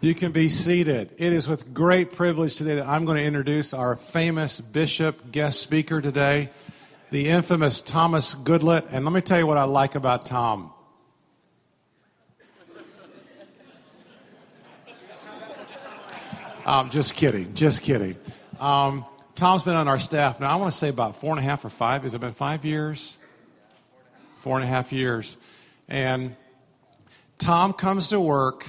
You can be seated. It is with great privilege today that I'm going to introduce our famous bishop guest speaker today, the infamous Thomas Goodlett. And let me tell you what I like about Tom. Um, just kidding, just kidding. Um, Tom's been on our staff now, I want to say about four and a half or five. Has it been five years? Four and a half years. And Tom comes to work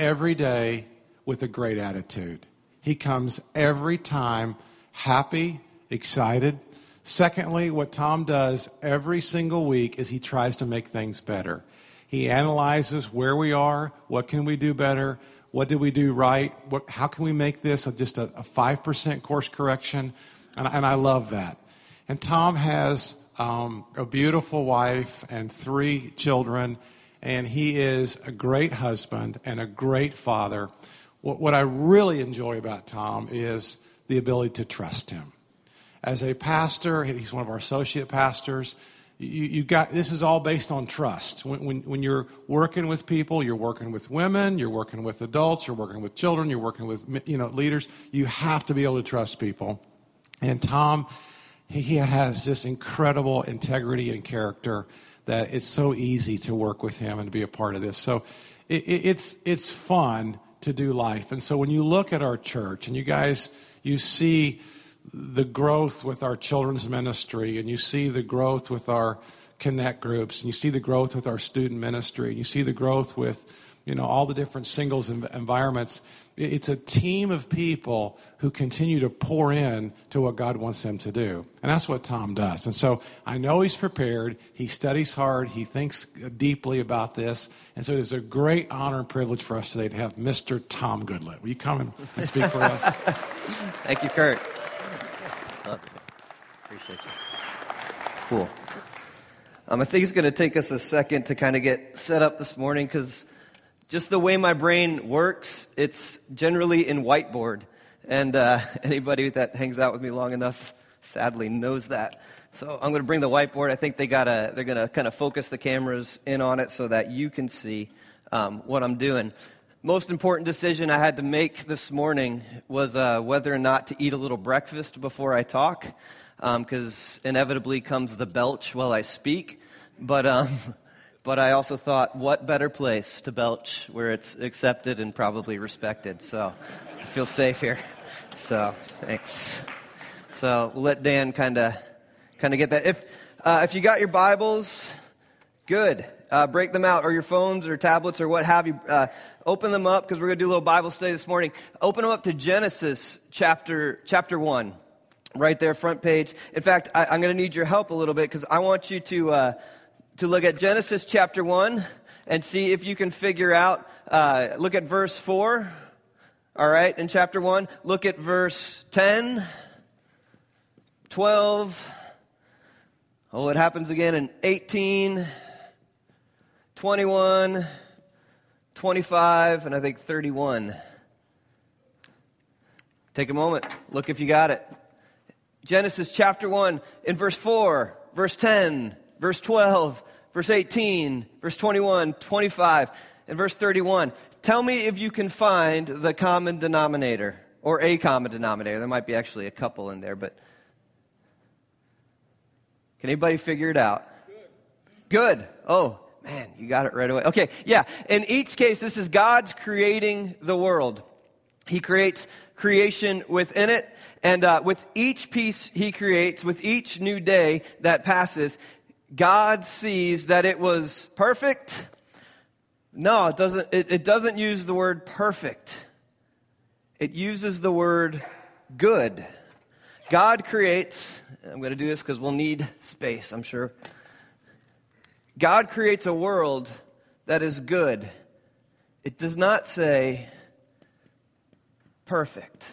every day with a great attitude. He comes every time happy, excited. Secondly, what Tom does every single week is he tries to make things better. He analyzes where we are, what can we do better, what did we do right, what, how can we make this a, just a, a 5% course correction, and, and, I love that. And Tom has um, a beautiful wife and three children, and he is a great husband and a great father. What, what I really enjoy about Tom is the ability to trust him. As a pastor, he's one of our associate pastors. You, you got this is all based on trust. When, when, when you're working with people, you're working with women, you're working with adults, you're working with children, you're working with you know leaders. You have to be able to trust people. And Tom, he has this incredible integrity and character that it's so easy to work with him and to be a part of this. So it, it, it's, it's fun to do life. And so when you look at our church and you guys, you see the growth with our children's ministry and you see the growth with our connect groups and you see the growth with our student ministry and you see the growth with you know all the different singles environments it's a team of people who continue to pour in to what God wants them to do. And that's what Tom does. And so I know he's prepared. He studies hard. He thinks deeply about this. And so it is a great honor and privilege for us today to have Mr. Tom Goodlett. Will you come and speak for us? Thank you, Kurt. appreciate you. Cool. Um, I think it's going to take us a second to kind of get set up this morning because just the way my brain works, it's generally in whiteboard. And uh, anybody that hangs out with me long enough sadly knows that. So I'm going to bring the whiteboard. I think they gotta, they're going to kind of focus the cameras in on it so that you can see um, what I'm doing. Most important decision I had to make this morning was uh, whether or not to eat a little breakfast before I talk, because um, inevitably comes the belch while I speak. But um, but I also thought, what better place to belch where it's accepted and probably respected? So I feel safe here. So thanks. So let Dan kind of kind of get that. If uh, if you got your Bibles, good. Uh, break them out, or your phones, or tablets, or what have you. Uh, open them up because we're going to do a little Bible study this morning. Open them up to Genesis chapter chapter one, right there, front page. In fact, I, am going to need your help a little bit because I want you to uh, to look at Genesis chapter 1 and see if you can figure out, uh, look at verse 4, all right, in chapter 1. Look at verse 10, 12. Oh, it happens again in 18, 21, 25, and I think 31. Take a moment. Look if you got it. Genesis chapter 1 in verse 4, verse 10, verse 12, verse 18, verse 21, 25, and verse 31. Tell me if you can find the common denominator or a common denominator. There might be actually a couple in there, but can anybody figure it out? Good. Good. Oh, man, you got it right away. Okay, yeah. In each case, this is God's creating the world. He creates creation within it, and uh, with each piece He creates, with each new day that passes, God sees that it was perfect. No, it doesn't, it, it doesn't use the word perfect. It uses the word good. God creates, I'm going to do this because we'll need space, I'm sure. God creates a world that is good. It does not say perfect,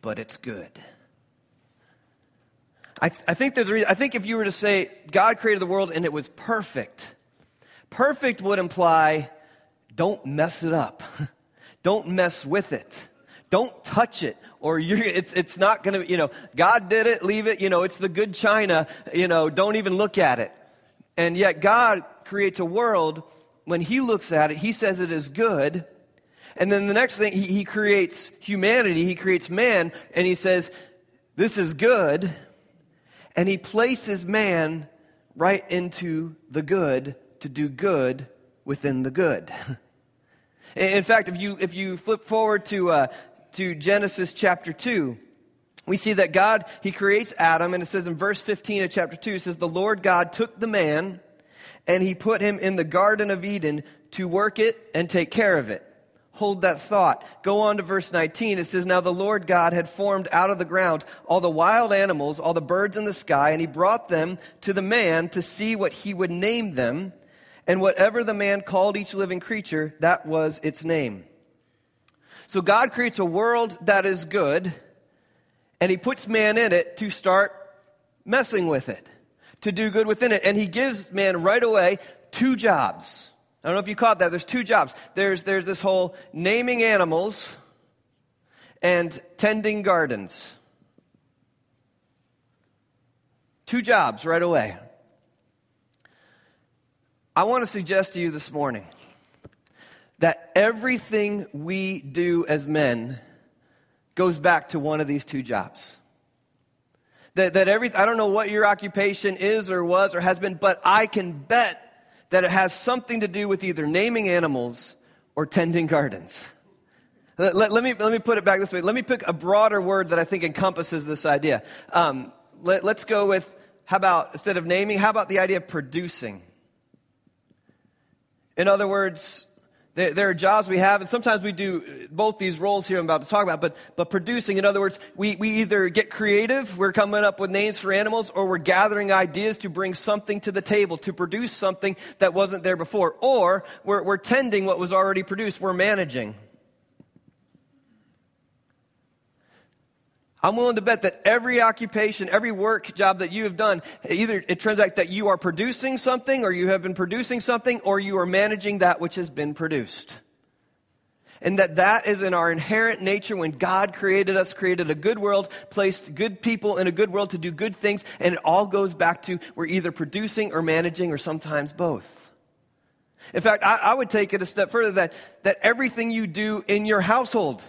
but it's good. I, I think there's a reason. I think if you were to say God created the world and it was perfect, perfect would imply don't mess it up, don't mess with it, don't touch it, or it's, it's not going to, you know, God did it, leave it, you know, it's the good china, you know, don't even look at it. And yet God creates a world when he looks at it, he says it is good. And then the next thing, he, he creates humanity, he creates man, and he says, This is good. And he places man right into the good to do good within the good. In fact, if you, if you flip forward to, uh, to Genesis chapter 2, we see that God, He creates Adam, and it says in verse 15 of chapter 2, it says, The Lord God took the man and He put him in the Garden of Eden to work it and take care of it. Hold that thought. Go on to verse 19. It says, Now the Lord God had formed out of the ground all the wild animals, all the birds in the sky, and He brought them to the man to see what He would name them. And whatever the man called each living creature, that was its name. So God creates a world that is good and he puts man in it to start messing with it, to do good within it. And he gives man right away two jobs. I don't know if you caught that. There's two jobs. There's, there's this whole naming animals and tending gardens. Two jobs right away. I want to suggest to you this morning that everything we do as men goes back to one of these two jobs. That, that every, I don't know what your occupation is or was or has been, but I can bet that it has something to do with either naming animals or tending gardens. Let, let, let me, let me put it back this way. Let me pick a broader word that I think encompasses this idea. Um, let, let's go with, how about, instead of naming, how about the idea of producing? In other words, there, there, are jobs we have, and sometimes we do uh, both these roles here I'm about to talk about, but, but producing, in other words, we, we either get creative, we're coming up with names for animals, or we're gathering ideas to bring something to the table, to produce something that wasn't there before, or we're, we're tending what was already produced, we're managing. I'm willing to bet that every occupation, every work job that you have done, either it turns out that you are producing something, or you have been producing something, or you are managing that which has been produced. And that that is in our inherent nature when God created us, created a good world, placed good people in a good world to do good things, and it all goes back to we're either producing or managing, or sometimes both. In fact, I, I would take it a step further that, that everything you do in your household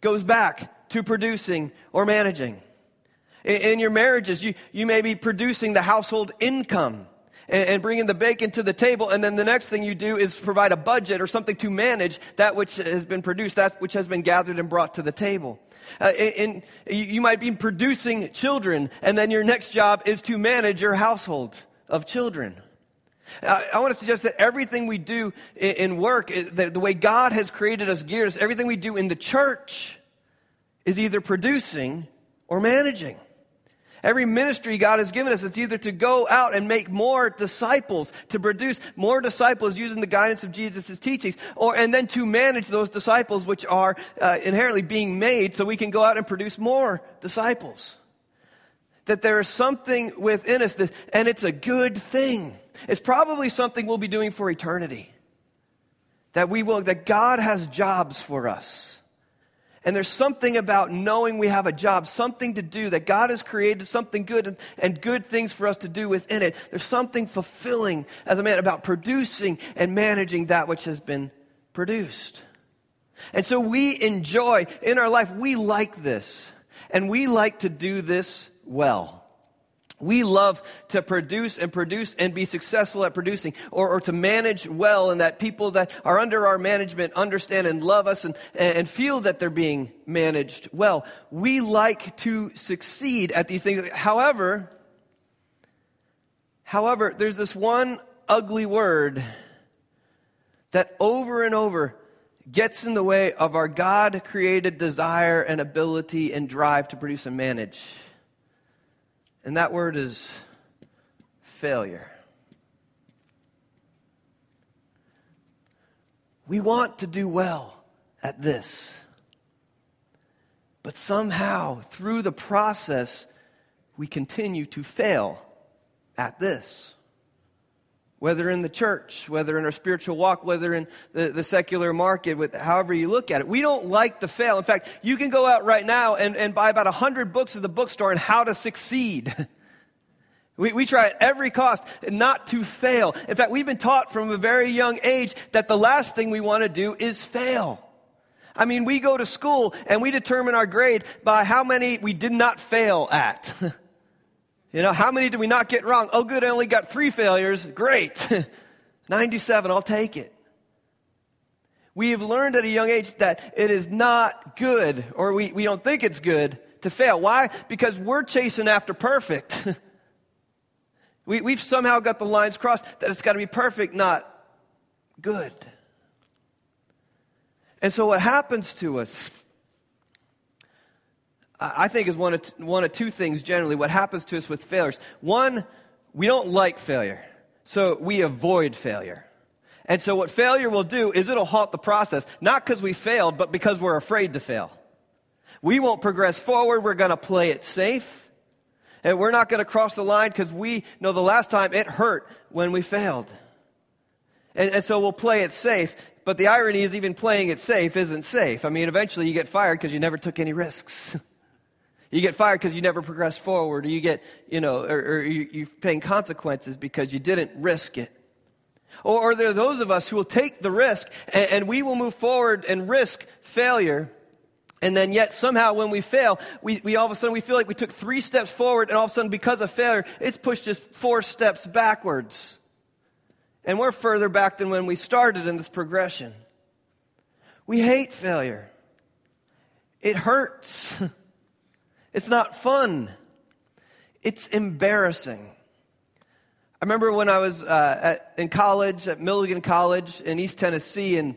goes back to producing or managing. In, in your marriages, you, you may be producing the household income and, and bringing the bacon to the table, and then the next thing you do is provide a budget or something to manage that which has been produced, that which has been gathered and brought to the table. Uh, and you might be producing children, and then your next job is to manage your household of children. I want to suggest that everything we do in work, the, way God has created us gears, everything we do in the church is either producing or managing. Every ministry God has given us, it's either to go out and make more disciples, to produce more disciples using the guidance of Jesus' teachings, or, and then to manage those disciples which are uh, inherently being made so we can go out and produce more disciples. That there is something within us, that, and it's a good thing. It's probably something we'll be doing for eternity. That we will, that God has jobs for us and there's something about knowing we have a job, something to do, that God has created something good and, and, good things for us to do within it. There's something fulfilling as a man about producing and managing that which has been produced. And so we enjoy in our life, we like this. And we like to do this well. We love to produce and produce and be successful at producing or, or, to manage well and that people that are under our management understand and love us and, and feel that they're being managed well. We like to succeed at these things. However, however, there's this one ugly word that over and over gets in the way of our God created desire and ability and drive to produce and manage. And that word is failure. We want to do well at this. But somehow, through the process, we continue to fail at this. Whether in the church, whether in our spiritual walk, whether in the, the secular market, with however you look at it. We don't like to fail. In fact, you can go out right now and, and buy about 100 books at the bookstore on how to succeed. We, we try at every cost not to fail. In fact, we've been taught from a very young age that the last thing we want to do is fail. I mean, we go to school and we determine our grade by how many we did not fail at. you know, how many did we not get wrong? Oh, good, I only got three failures. Great. 97, I'll take it. We have learned at a young age that it is not good, or we, we don't think it's good, to fail. Why? Because we're chasing after perfect. we, we've somehow got the lines crossed that it's got to be perfect, not good. And so, what happens to us, I think, is one of, one of two things generally. What happens to us with failures? One, we don't like failure, so we avoid failure. And so, what failure will do is it'll halt the process, not because we failed, but because we're afraid to fail. We won't progress forward, we're going to play it safe. And we're not going to cross the line because we know the last time it hurt when we failed. And, and, so we'll play it safe. But the irony is, even playing it safe isn't safe. I mean, eventually you get fired because you never took any risks. you get fired because you never progressed forward, or you get, you know, or, or you, are paying consequences because you didn't risk it. Or, or there are those of us who will take the risk and, and we will move forward and risk failure. And then yet somehow when we fail, we, we all of a sudden we feel like we took three steps forward and all of a sudden because of failure, it's pushed us four steps backwards. And we're further back than when we started in this progression. We hate failure. It hurts. It's not fun. It's embarrassing. I remember when I was uh, at, in college at Milligan College in East Tennessee, and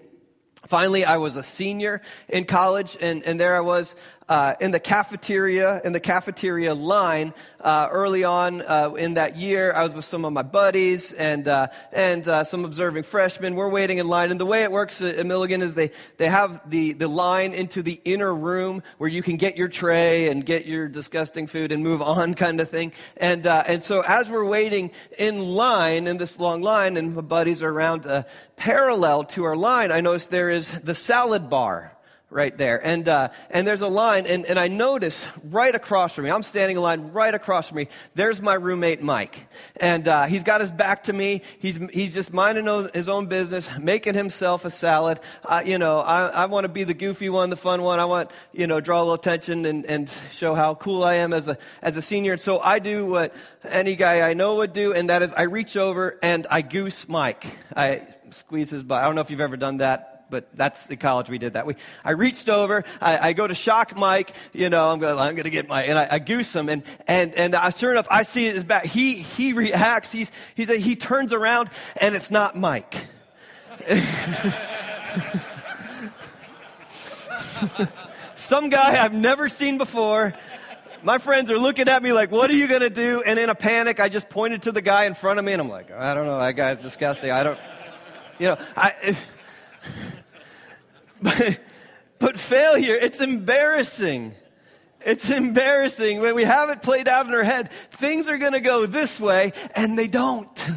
finally I was a senior in college, and, and there I was uh, in the cafeteria, in the cafeteria line uh, early on uh, in that year. I was with some of my buddies and uh, and uh, some observing freshmen. We're waiting in line, and the way it works at Milligan is they they have the the line into the inner room where you can get your tray and get your disgusting food and move on, kind of thing. And uh, and so as we're waiting in line in this long line, and my buddies are around parallel to our line, I notice there is the salad bar right there. And, uh, and there's a line, and, and I notice right across from me, I'm standing in line right across from me, there's my roommate Mike. And uh, he's got his back to me. He's, he's just minding his own business, making himself a salad. Uh, you know, I, I want to be the goofy one, the fun one. I want, you know, draw a little attention and, and show how cool I am as a, as a senior. And so I do what any guy I know would do, and that is I reach over and I goose Mike. I squeeze his butt. I don't know if you've ever done that but that's the college we did that. We, I reached over, I, I go to shock Mike, you know, I'm going, I'm going to get my, and I, I goose him, and, and, and uh, sure enough, I see his back. He, he reacts, he's, he's, he turns around, and it's not Mike. Some guy I've never seen before. My friends are looking at me like, what are you going to do? And in a panic, I just pointed to the guy in front of me, and I'm like, I don't know, that guy's disgusting. I don't, you know, I. But, but failure, it's embarrassing. It's embarrassing when we have it played out in our head. Things are going to go this way, and they don't.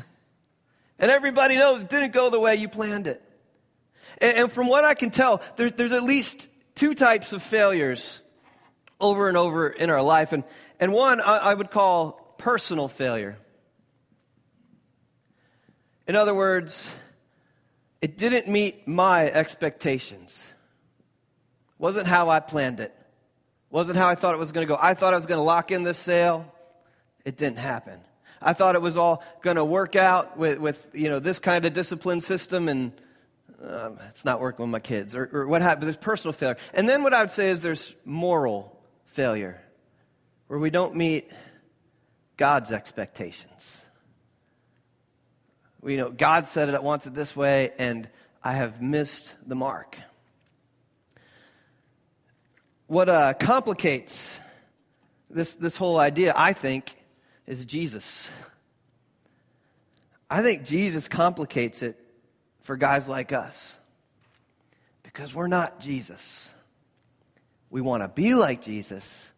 And everybody knows it didn't go the way you planned it. And, and from what I can tell, there, there's at least two types of failures over and over in our life. And, and one I, I would call personal failure. In other words, it didn't meet my expectations. Wasn't how I planned it. Wasn't how I thought it was going to go. I thought I was going to lock in this sale. It didn't happen. I thought it was all going to work out with, with you know this kind of discipline system, and um, it's not working with my kids. Or, or what happened? There's personal failure, and then what I would say is there's moral failure, where we don't meet God's expectations. We know God said it, wants it this way, and I have missed the mark. What uh, complicates this, this whole idea, I think, is Jesus. I think Jesus complicates it for guys like us because we're not Jesus. We want to be like Jesus,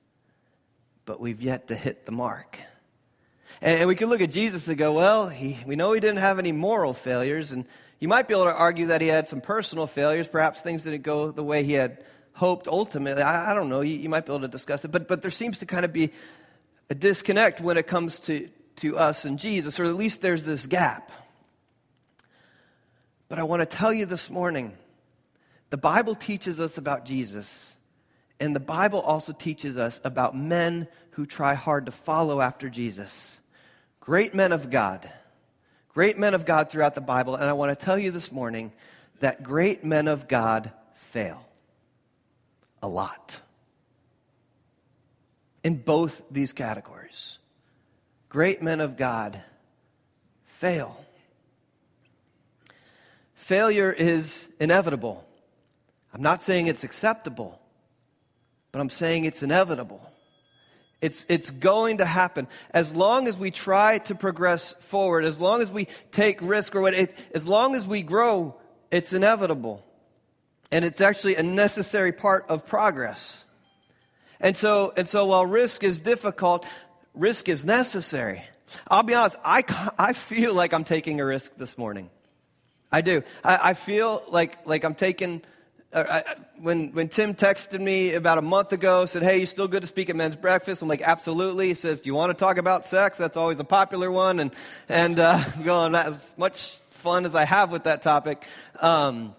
but we've yet to hit the mark. And, we could look at Jesus and go, well, he, we know he didn't have any moral failures. And you might be able to argue that he had some personal failures. Perhaps things didn't go the way he had hoped ultimately. I, I don't know. You, you might be able to discuss it. But, but there seems to kind of be a disconnect when it comes to, to us and Jesus, or at least there's this gap. But I want to tell you this morning the Bible teaches us about Jesus, and the Bible also teaches us about men who try hard to follow after Jesus. Great men of God. Great men of God throughout the Bible, and I want to tell you this morning that great men of God fail a lot in both these categories. Great men of God fail. Failure is inevitable. I'm not saying it's acceptable, but I'm saying it's inevitable. It's, it's going to happen. As long as we try to progress forward, as long as we take risk or it, as long as we grow, it's inevitable. And it's actually a necessary part of progress. And so, and so while risk is difficult, risk is necessary. I'll be honest, I, I feel like I'm taking a risk this morning. I do. I, I feel like, like I'm taking, I, when, when Tim texted me about a month ago, said, Hey, you still good to speak at men's breakfast? I'm like, Absolutely. He says, Do you want to talk about sex? That's always a popular one. And, and uh, going, as much fun as I have with that topic. Um,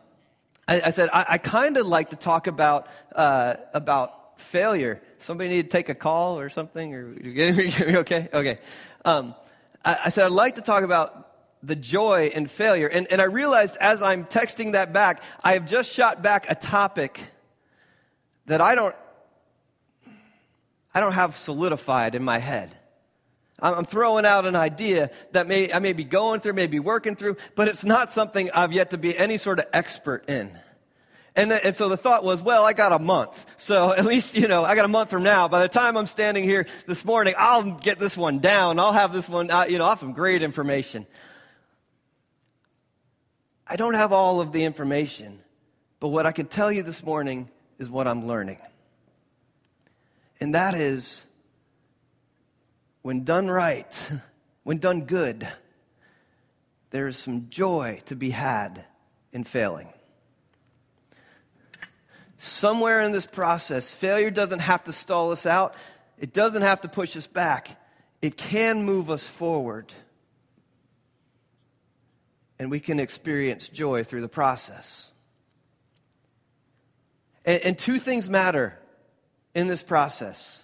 I, I, said, I, I kind of like to talk about, uh, about failure. Somebody need to take a call or something? Or okay? Okay. Um, I, I, said, I'd like to talk about the joy in failure. And, and I realized as I'm texting that back, I have just shot back a topic that I don't, I don't have solidified in my head. I'm throwing out an idea that may, I may be going through, may be working through, but it's not something I've yet to be any sort of expert in. And, the, and so the thought was, well, I got a month. So at least, you know, I got a month from now. By the time I'm standing here this morning, I'll get this one down. I'll have this one, uh, you know, I'll have some great information. I don't have all of the information, but what I can tell you this morning is what I'm learning. And that is, when done right, when done good, there is some joy to be had in failing somewhere in this process, failure doesn't have to stall us out, it doesn't have to push us back. It can move us forward. And we can experience joy through the process. And, and two things matter in this process.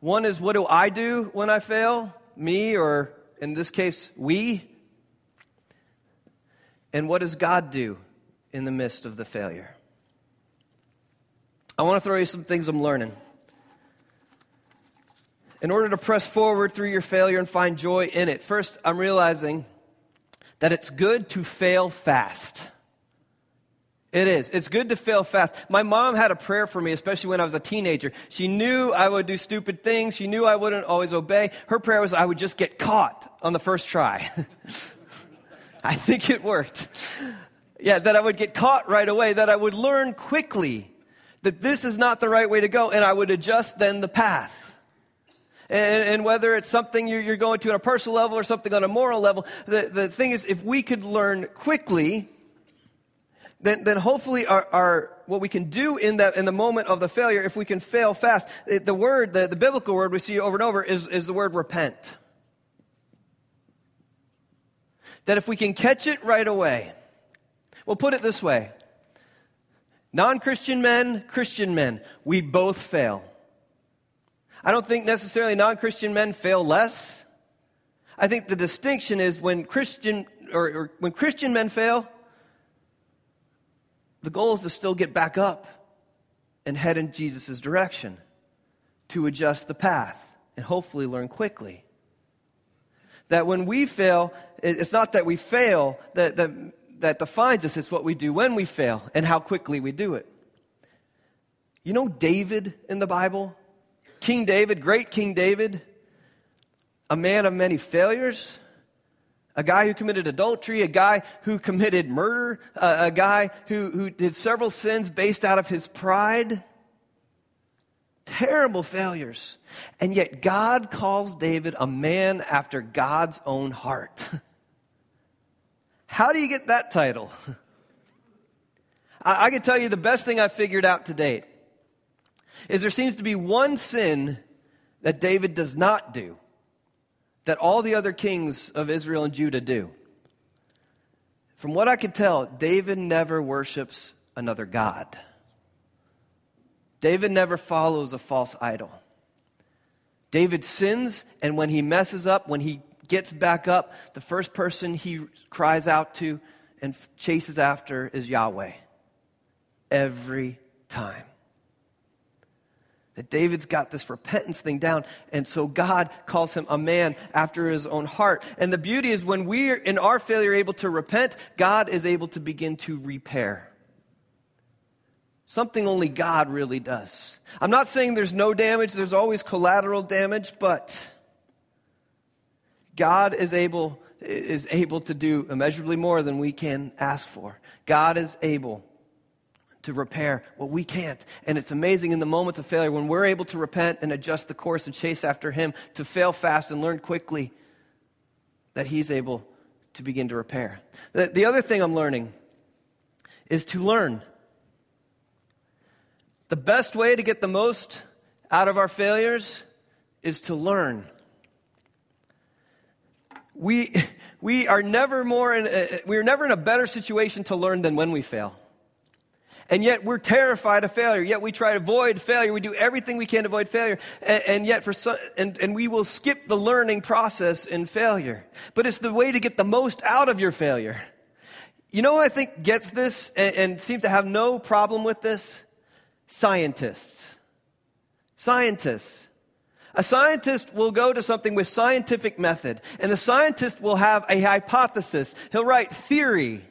One is what do I do when I fail? Me, or in this case, we? And what does God do in the midst of the failure? I want to throw you some things I'm learning. In order to press forward through your failure and find joy in it, first, I'm realizing that it's good to fail fast. It is. It's good to fail fast. My mom had a prayer for me, especially when I was a teenager. She knew I would do stupid things. She knew I wouldn't always obey. Her prayer was I would just get caught on the first try. I think it worked. Yeah, that I would get caught right away, that I would learn quickly that this is not the right way to go, and I would adjust then the path. And, and, whether it's something you're, you're, going to on a personal level or something on a moral level, the, the thing is, if we could learn quickly, then, then hopefully our, our, what we can do in, that, in the moment of the failure, if we can fail fast, it, the word, the, the biblical word we see over and over is, is the word repent. That if we can catch it right away, we'll put it this way Non Christian men, Christian men, we both fail. I don't think necessarily non Christian men fail less. I think the distinction is when Christian or, or, when Christian men fail, the goal is to still get back up and head in Jesus' direction to adjust the path and hopefully learn quickly. That when we fail, it's not that we fail, that, that that defines us. It's what we do when we fail and how quickly we do it. You know David in the Bible? King David, great King David, a man of many failures, a guy who committed adultery, a guy who committed murder, a guy who, who did several sins based out of his pride. Terrible failures. And yet God calls David a man after God's own heart. How do you get that title? I, I can tell you the best thing I've figured out to date is there seems to be one sin that David does not do. that all the other kings of Israel and Judah do. From what I can tell, David never worships another God. David never follows a false idol. David sins, and when he messes up, when he gets back up, the first person he cries out to and chases after is Yahweh. Every time. That David's got this repentance thing down, and so God calls him a man after his own heart. And the beauty is when we're in our failure able to repent, God is able to begin to repair. Something only God really does. I'm not saying there's no damage, there's always collateral damage, but God is able, is able to do immeasurably more than we can ask for. God is able to repair what we can't. And it's amazing in the moments of failure when we're able to repent and adjust the course and chase after Him, to fail fast and learn quickly, that He's able to begin to repair. The, the other thing I'm learning is to learn. The best way to get the most out of our failures is to learn. We, we are never more in a, we are never in a better situation to learn than when we fail. And yet we're terrified of failure. Yet we try to avoid failure. We do everything we can to avoid failure. And, and yet for some, and, and we will skip the learning process in failure. But it's the way to get the most out of your failure. You know I think gets this and, and seems to have no problem with this? Scientists. Scientists. A scientist will go to something with scientific method, and the scientist will have a hypothesis. He'll write theory.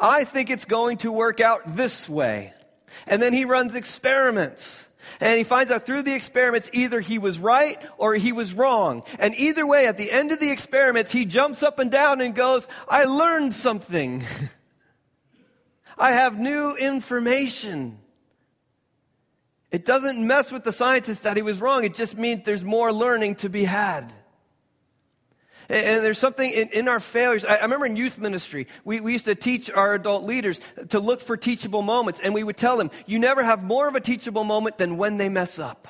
I think it's going to work out this way. And then he runs experiments. And he finds out through the experiments either he was right or he was wrong. And either way, at the end of the experiments, he jumps up and down and goes, I learned something. I have new information. It doesn't mess with the scientist that he was wrong. It just means there's more learning to be had. And there's something in, in our failures. I, I, remember in youth ministry, we, we used to teach our adult leaders to look for teachable moments. And we would tell them, you never have more of a teachable moment than when they mess up.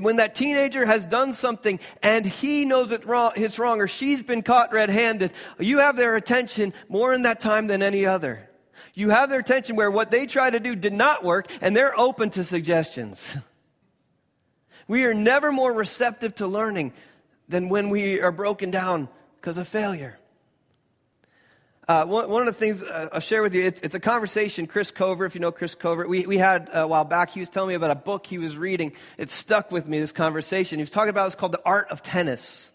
When that teenager has done something and he knows it wrong, it's wrong or she's been caught red handed, you have their attention more in that time than any other. You have their attention where what they try to do did not work and they're open to suggestions. We are never more receptive to learning than when we are broken down because of failure. Uh, one, one, of the things uh, I'll share with you, it's, it's, a conversation. Chris Covert, if you know Chris Covert, we, we had a while back. He was telling me about a book he was reading. It stuck with me, this conversation. He was talking about it's called The Art of Tennis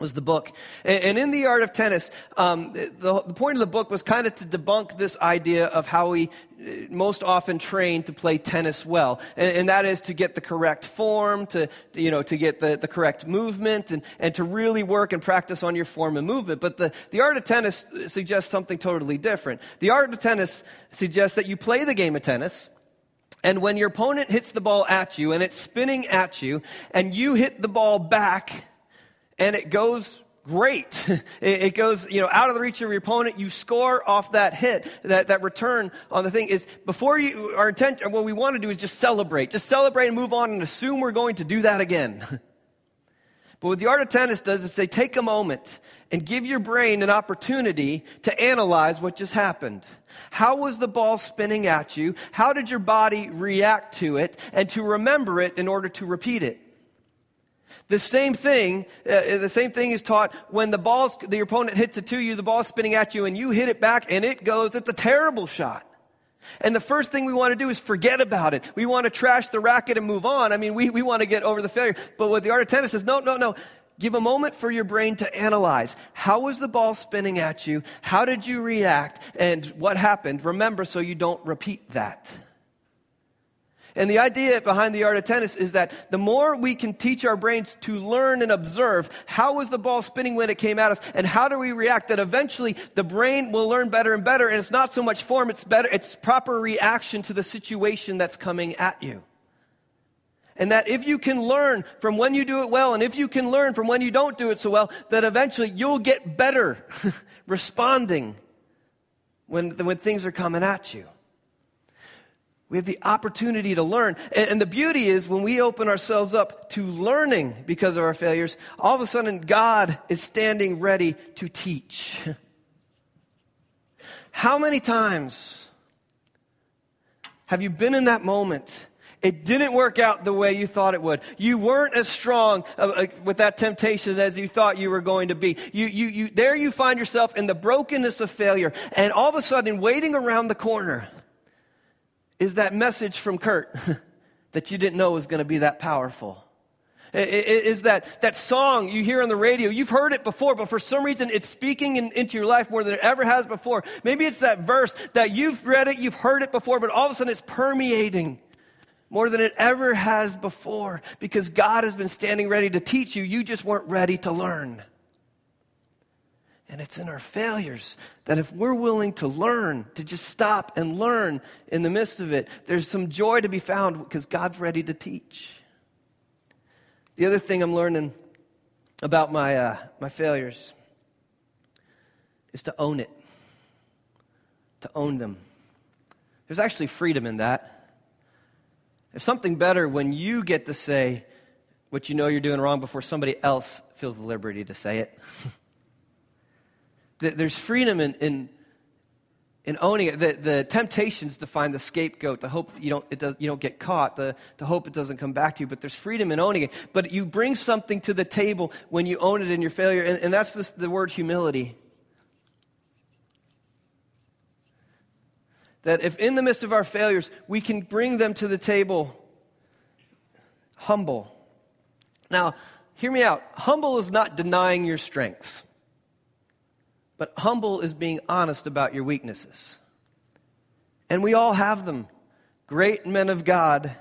was the book. And, in the art of tennis, um, the, the, point of the book was kind of to debunk this idea of how we uh, most often train to play tennis well. And, and that is to get the correct form, to, you know, to get the, the correct movement, and, and to really work and practice on your form and movement. But the, the art of tennis suggests something totally different. The art of tennis suggests that you play the game of tennis, and when your opponent hits the ball at you and it's spinning at you, and you hit the ball back, and it goes great. It, goes, you know, out of the reach of your opponent. You score off that hit, that, that return on the thing is before you, our intent, what we want to do is just celebrate. Just celebrate and move on and assume we're going to do that again. But what the art of tennis does is say, take a moment and give your brain an opportunity to analyze what just happened. How was the ball spinning at you? How did your body react to it? And to remember it in order to repeat it. The same thing, uh, the same thing is taught when the ball, the opponent hits it to you, the ball's spinning at you, and you hit it back, and it goes. It's a terrible shot. And the first thing we want to do is forget about it. We want to trash the racket and move on. I mean, we, we want to get over the failure. But what the art of tennis says, no, no, no. Give a moment for your brain to analyze. How was the ball spinning at you? How did you react? And what happened? Remember so you don't repeat that. And the idea behind the art of tennis is that the more we can teach our brains to learn and observe how was the ball spinning when it came at us and how do we react, that eventually the brain will learn better and better. And it's not so much form, it's better, it's proper reaction to the situation that's coming at you. And that if you can learn from when you do it well and if you can learn from when you don't do it so well, that eventually you'll get better responding when, when things are coming at you. We have the opportunity to learn. And, the beauty is when we open ourselves up to learning because of our failures, all of a sudden God is standing ready to teach. How many times have you been in that moment? It didn't work out the way you thought it would. You weren't as strong uh, uh, with that temptation as you thought you were going to be. You, you, you, there you find yourself in the brokenness of failure, and all of a sudden, waiting around the corner is that message from Kurt that you didn't know was going to be that powerful. Is that, that song you hear on the radio. You've heard it before, but for some reason it's speaking in, into your life more than it ever has before. Maybe it's that verse that you've read it, you've heard it before, but all of a sudden it's permeating more than it ever has before because God has been standing ready to teach you. You just weren't ready to learn. And it's in our failures that if we're willing to learn, to just stop and learn in the midst of it, there's some joy to be found because God's ready to teach. The other thing I'm learning about my, uh, my failures is to own it, to own them. There's actually freedom in that. There's something better when you get to say what you know you're doing wrong before somebody else feels the liberty to say it. There's freedom in, in, in owning it. The, the temptations to find the scapegoat, the hope you don't, it does, you don't get caught, the, the hope it doesn't come back to you, but there's freedom in owning it. But you bring something to the table when you own it in your failure, and, and that's this, the word humility. That if in the midst of our failures, we can bring them to the table humble. Now, hear me out. Humble is not denying your strengths. But humble is being honest about your weaknesses. And we all have them. Great men of God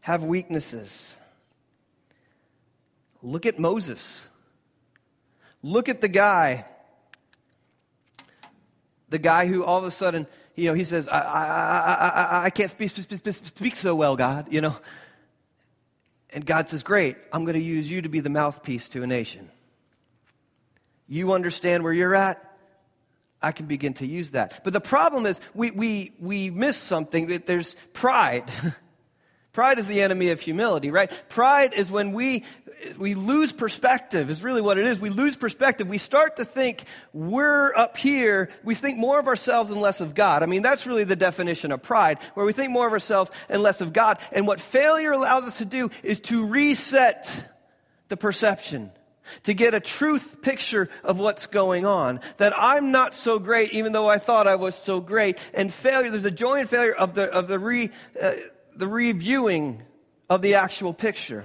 have weaknesses. Look at Moses. Look at the guy. The guy who all of a sudden, you know, he says, I, I, I, I can't speak, speak, speak so well, God, you know. And God says, Great, I'm going to use you to be the mouthpiece to a nation. You understand where you're at? I can begin to use that. But the problem is we, we, we miss something. that There's pride. pride is the enemy of humility, right? Pride is when we, we lose perspective, is really what it is. We lose perspective. We start to think we're up here. We think more of ourselves and less of God. I mean, that's really the definition of pride, where we think more of ourselves and less of God. And what failure allows us to do is to reset the perception to get a truth picture of what's going on. That I'm not so great, even though I thought I was so great. And failure, there's a joy in failure of the, of the, re, uh, the reviewing of the actual picture.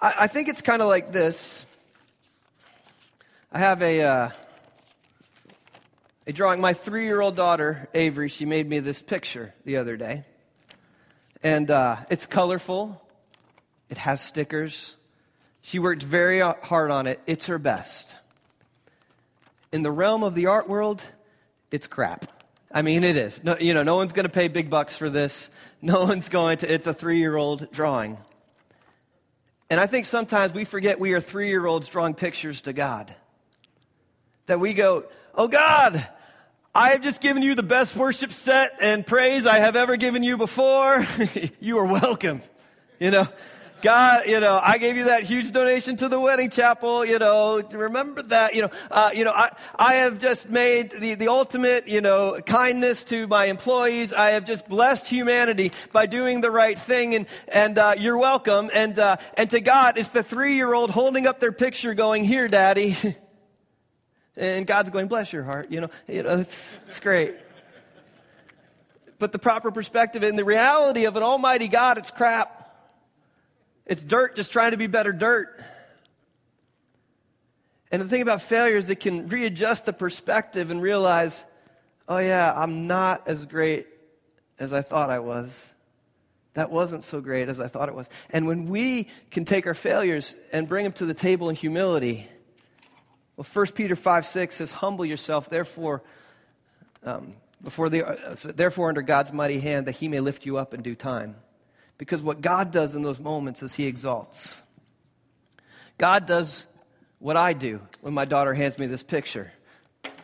I, I think it's kind of like this. I have a, uh, a drawing. My three year old daughter, Avery, she made me this picture the other day. And uh, it's colorful, it has stickers. She worked very uh, hard on it. It's her best. In the realm of the art world, it's crap. I mean, it is. No, you know, no one's going to pay big bucks for this. No one's going to. It's a three year old drawing. And I think sometimes we forget we are three year olds drawing pictures to God. That we go, Oh God, I have just given you the best worship set and praise I have ever given you before. you are welcome. You know, God, you know, I gave you that huge donation to the wedding chapel, you know, remember that, you know, uh, you know, I, I have just made the, the ultimate, you know, kindness to my employees. I have just blessed humanity by doing the right thing and, and, uh, you're welcome. And, uh, and to God, it's the three year old holding up their picture going, here, daddy. and God's going, bless your heart, you know, you know, it's, it's great. But the proper perspective and the reality of an almighty God, it's crap. It's dirt just trying to be better dirt. And the thing about failure is it can readjust the perspective and realize, oh, yeah, I'm not as great as I thought I was. That wasn't so great as I thought it was. And when we can take our failures and bring them to the table in humility, well, 1 Peter 5 6 says, Humble yourself, therefore, um, before the, uh, therefore, under God's mighty hand, that he may lift you up in due time. Because what God does in those moments is He exalts. God does what I do when my daughter hands me this picture.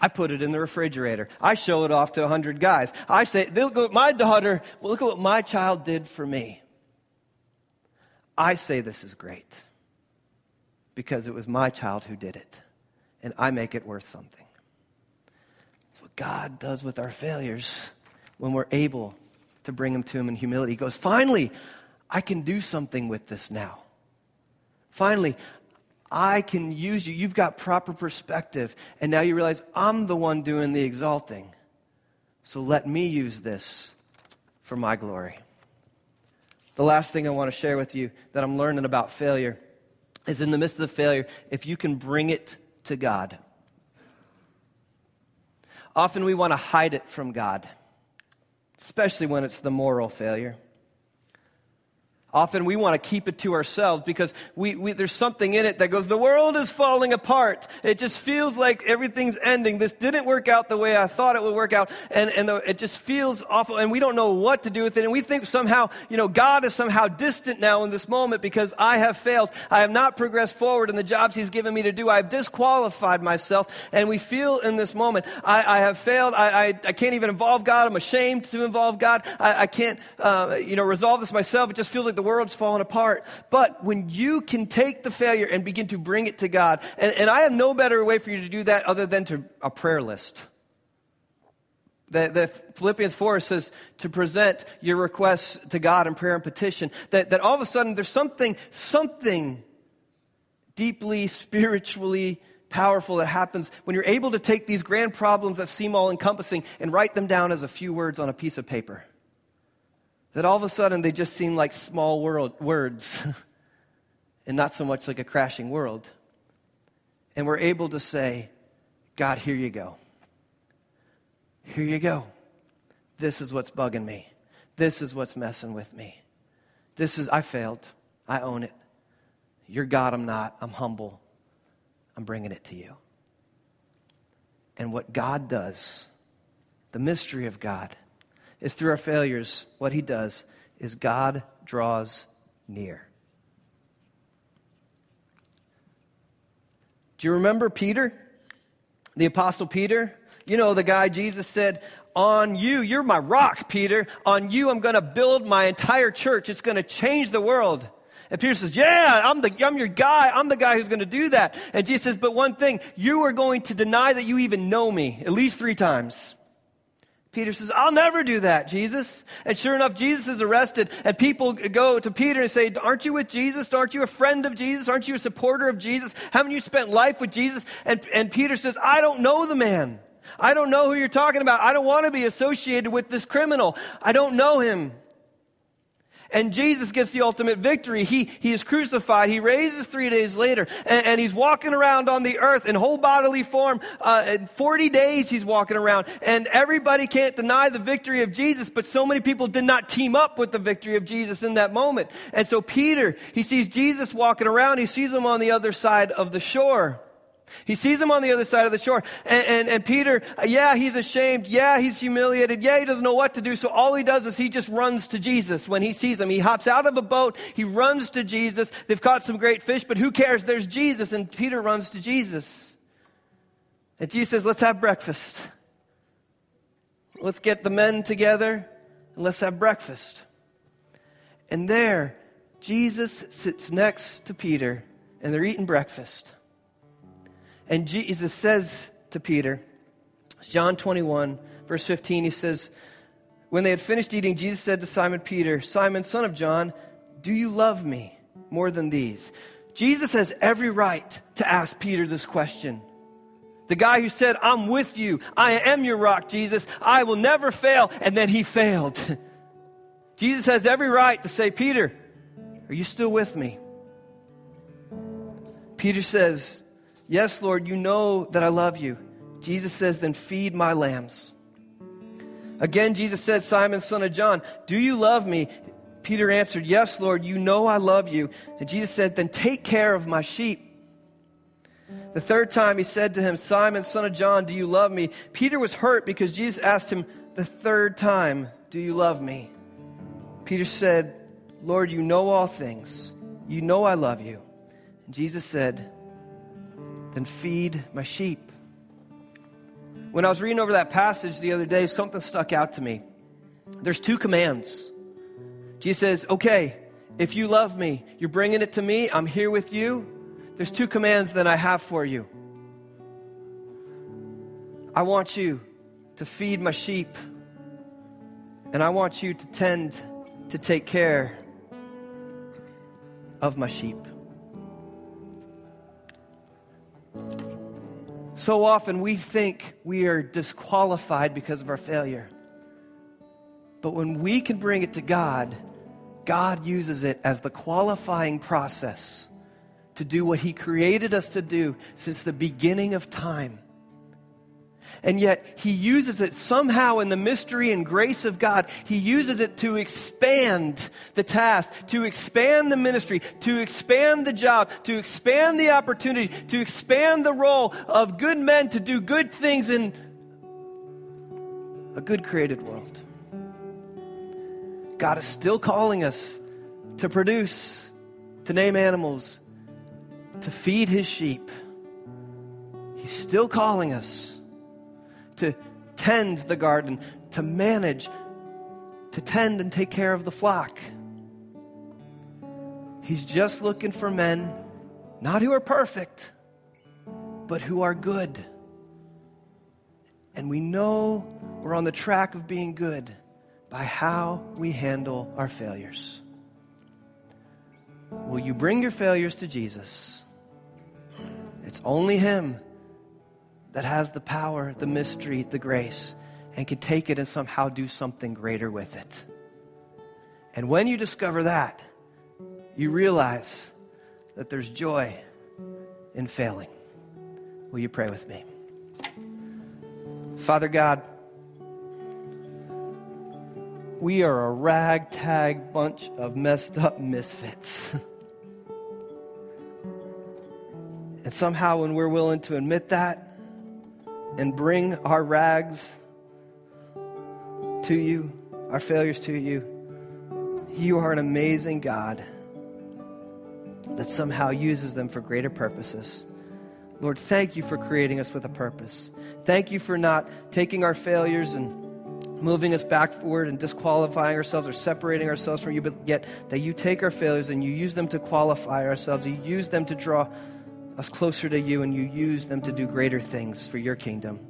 I put it in the refrigerator. I show it off to a hundred guys. I say, look at my daughter. Well, look at what my child did for me. I say this is great because it was my child who did it, and I make it worth something. That's what God does with our failures when we're able to bring them to Him in humility. He goes, Finally, I can do something with this now. Finally, I can use you. You've got proper perspective. And now you realize I'm the one doing the exalting. So let me use this for my glory. The last thing I want to share with you that I'm learning about failure is in the midst of the failure, if you can bring it to God. Often we want to hide it from God, especially when it's the moral failure. Often we want to keep it to ourselves because we, we, there's something in it that goes, the world is falling apart. It just feels like everything's ending. This didn't work out the way I thought it would work out. And, and the, it just feels awful. And we don't know what to do with it. And we think somehow, you know, God is somehow distant now in this moment because I have failed. I have not progressed forward in the jobs He's given me to do. I've disqualified myself. And we feel in this moment, I, I have failed. I, I, I, can't even involve God. I'm ashamed to involve God. I, I can't, uh, you know, resolve this myself. It just feels like the world's falling apart. But when you can take the failure and begin to bring it to God, and, and I have no better way for you to do that other than to a prayer list. The, the, Philippians 4 says to present your requests to God in prayer and petition. That, that all of a sudden there's something, something deeply, spiritually powerful that happens when you're able to take these grand problems that seem all encompassing and write them down as a few words on a piece of paper that all of a sudden they just seem like small world, words and not so much like a crashing world. And we're able to say, God, here you go. Here you go. This is what's bugging me. This is what's messing with me. This is, I failed. I own it. You're God, I'm not. I'm humble. I'm bringing it to you. And what God does, the mystery of God, is through our failures, what he does is God draws near. Do you remember Peter? The Apostle Peter? You know, the guy Jesus said, On you, you're my rock, Peter. On you, I'm going to build my entire church. It's going to change the world. And Peter says, Yeah, I'm, the, I'm your guy. I'm the guy who's going to do that. And Jesus says, But one thing, you are going to deny that you even know me at least three times. Peter says, I'll never do that, Jesus. And sure enough, Jesus is arrested, and people go to Peter and say, Aren't you with Jesus? Aren't you a friend of Jesus? Aren't you a supporter of Jesus? Haven't you spent life with Jesus? And, and Peter says, I don't know the man. I don't know who you're talking about. I don't want to be associated with this criminal. I don't know him. And Jesus gets the ultimate victory. He, he is crucified. He raises three days later. And, and he's walking around on the earth in whole bodily form. Uh, in 40 days he's walking around. And everybody can't deny the victory of Jesus, but so many people did not team up with the victory of Jesus in that moment. And so Peter, he sees Jesus walking around. He sees him on the other side of the shore. He sees him on the other side of the shore. And, and, and, Peter, yeah, he's ashamed. Yeah, he's humiliated. Yeah, he doesn't know what to do. So all he does is he just runs to Jesus when he sees him. He hops out of a boat. He runs to Jesus. They've caught some great fish, but who cares? There's Jesus. And Peter runs to Jesus. And Jesus says, let's have breakfast. Let's get the men together and let's have breakfast. And there, Jesus sits next to Peter and they're eating breakfast. And Jesus says to Peter, John 21, verse 15, he says, When they had finished eating, Jesus said to Simon Peter, Simon, son of John, do you love me more than these? Jesus has every right to ask Peter this question. The guy who said, I'm with you. I am your rock, Jesus. I will never fail. And then he failed. Jesus has every right to say, Peter, are you still with me? Peter says, Yes, Lord, you know that I love you. Jesus says, Then feed my lambs. Again, Jesus said, Simon, son of John, do you love me? Peter answered, Yes, Lord, you know I love you. And Jesus said, Then take care of my sheep. The third time he said to him, Simon, son of John, do you love me? Peter was hurt because Jesus asked him the third time, Do you love me? Peter said, Lord, you know all things. You know I love you. And Jesus said, then feed my sheep. When I was reading over that passage the other day, something stuck out to me. There's two commands. Jesus says, Okay, if you love me, you're bringing it to me, I'm here with you. There's two commands that I have for you. I want you to feed my sheep, and I want you to tend to take care of my sheep. So often we think we are disqualified because of our failure. But when we can bring it to God, God uses it as the qualifying process to do what He created us to do since the beginning of time. And yet, He uses it somehow in the mystery and grace of God. He uses it to expand the task, to expand the ministry, to expand the job, to expand the opportunity, to expand the role of good men to do good things in a good created world. God is still calling us to produce, to name animals, to feed his sheep. He's still calling us to tend the garden, to manage, to tend and take care of the flock. He's just looking for men, not who are perfect, but who are good. And we know we're on the track of being good by how we handle our failures. Will you bring your failures to Jesus? It's only Him that has the power, the mystery, the grace, and can take it and somehow do something greater with it. And when you discover that, you realize that there's joy in failing. Will you pray with me? Father God, we are a ragtag bunch of messed up misfits. and somehow, when we're willing to admit that and bring our rags to you, our failures to you, you are an amazing God that somehow uses them for greater purposes. Lord, thank you for creating us with a purpose. Thank you for not taking our failures and moving us backward and disqualifying ourselves or separating ourselves from you, but yet that you take our failures and you use them to qualify ourselves. You use them to draw us closer to you, and you use them to do greater things for your kingdom.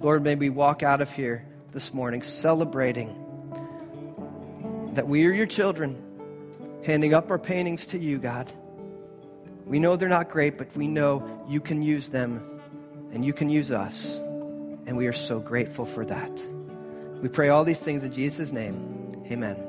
Lord, may we walk out of here this morning celebrating that we are your children, handing up our paintings to you, God. We know they're not great, but we know you can use them and you can use us. And we are so grateful for that. We pray all these things in Jesus' name. Amen.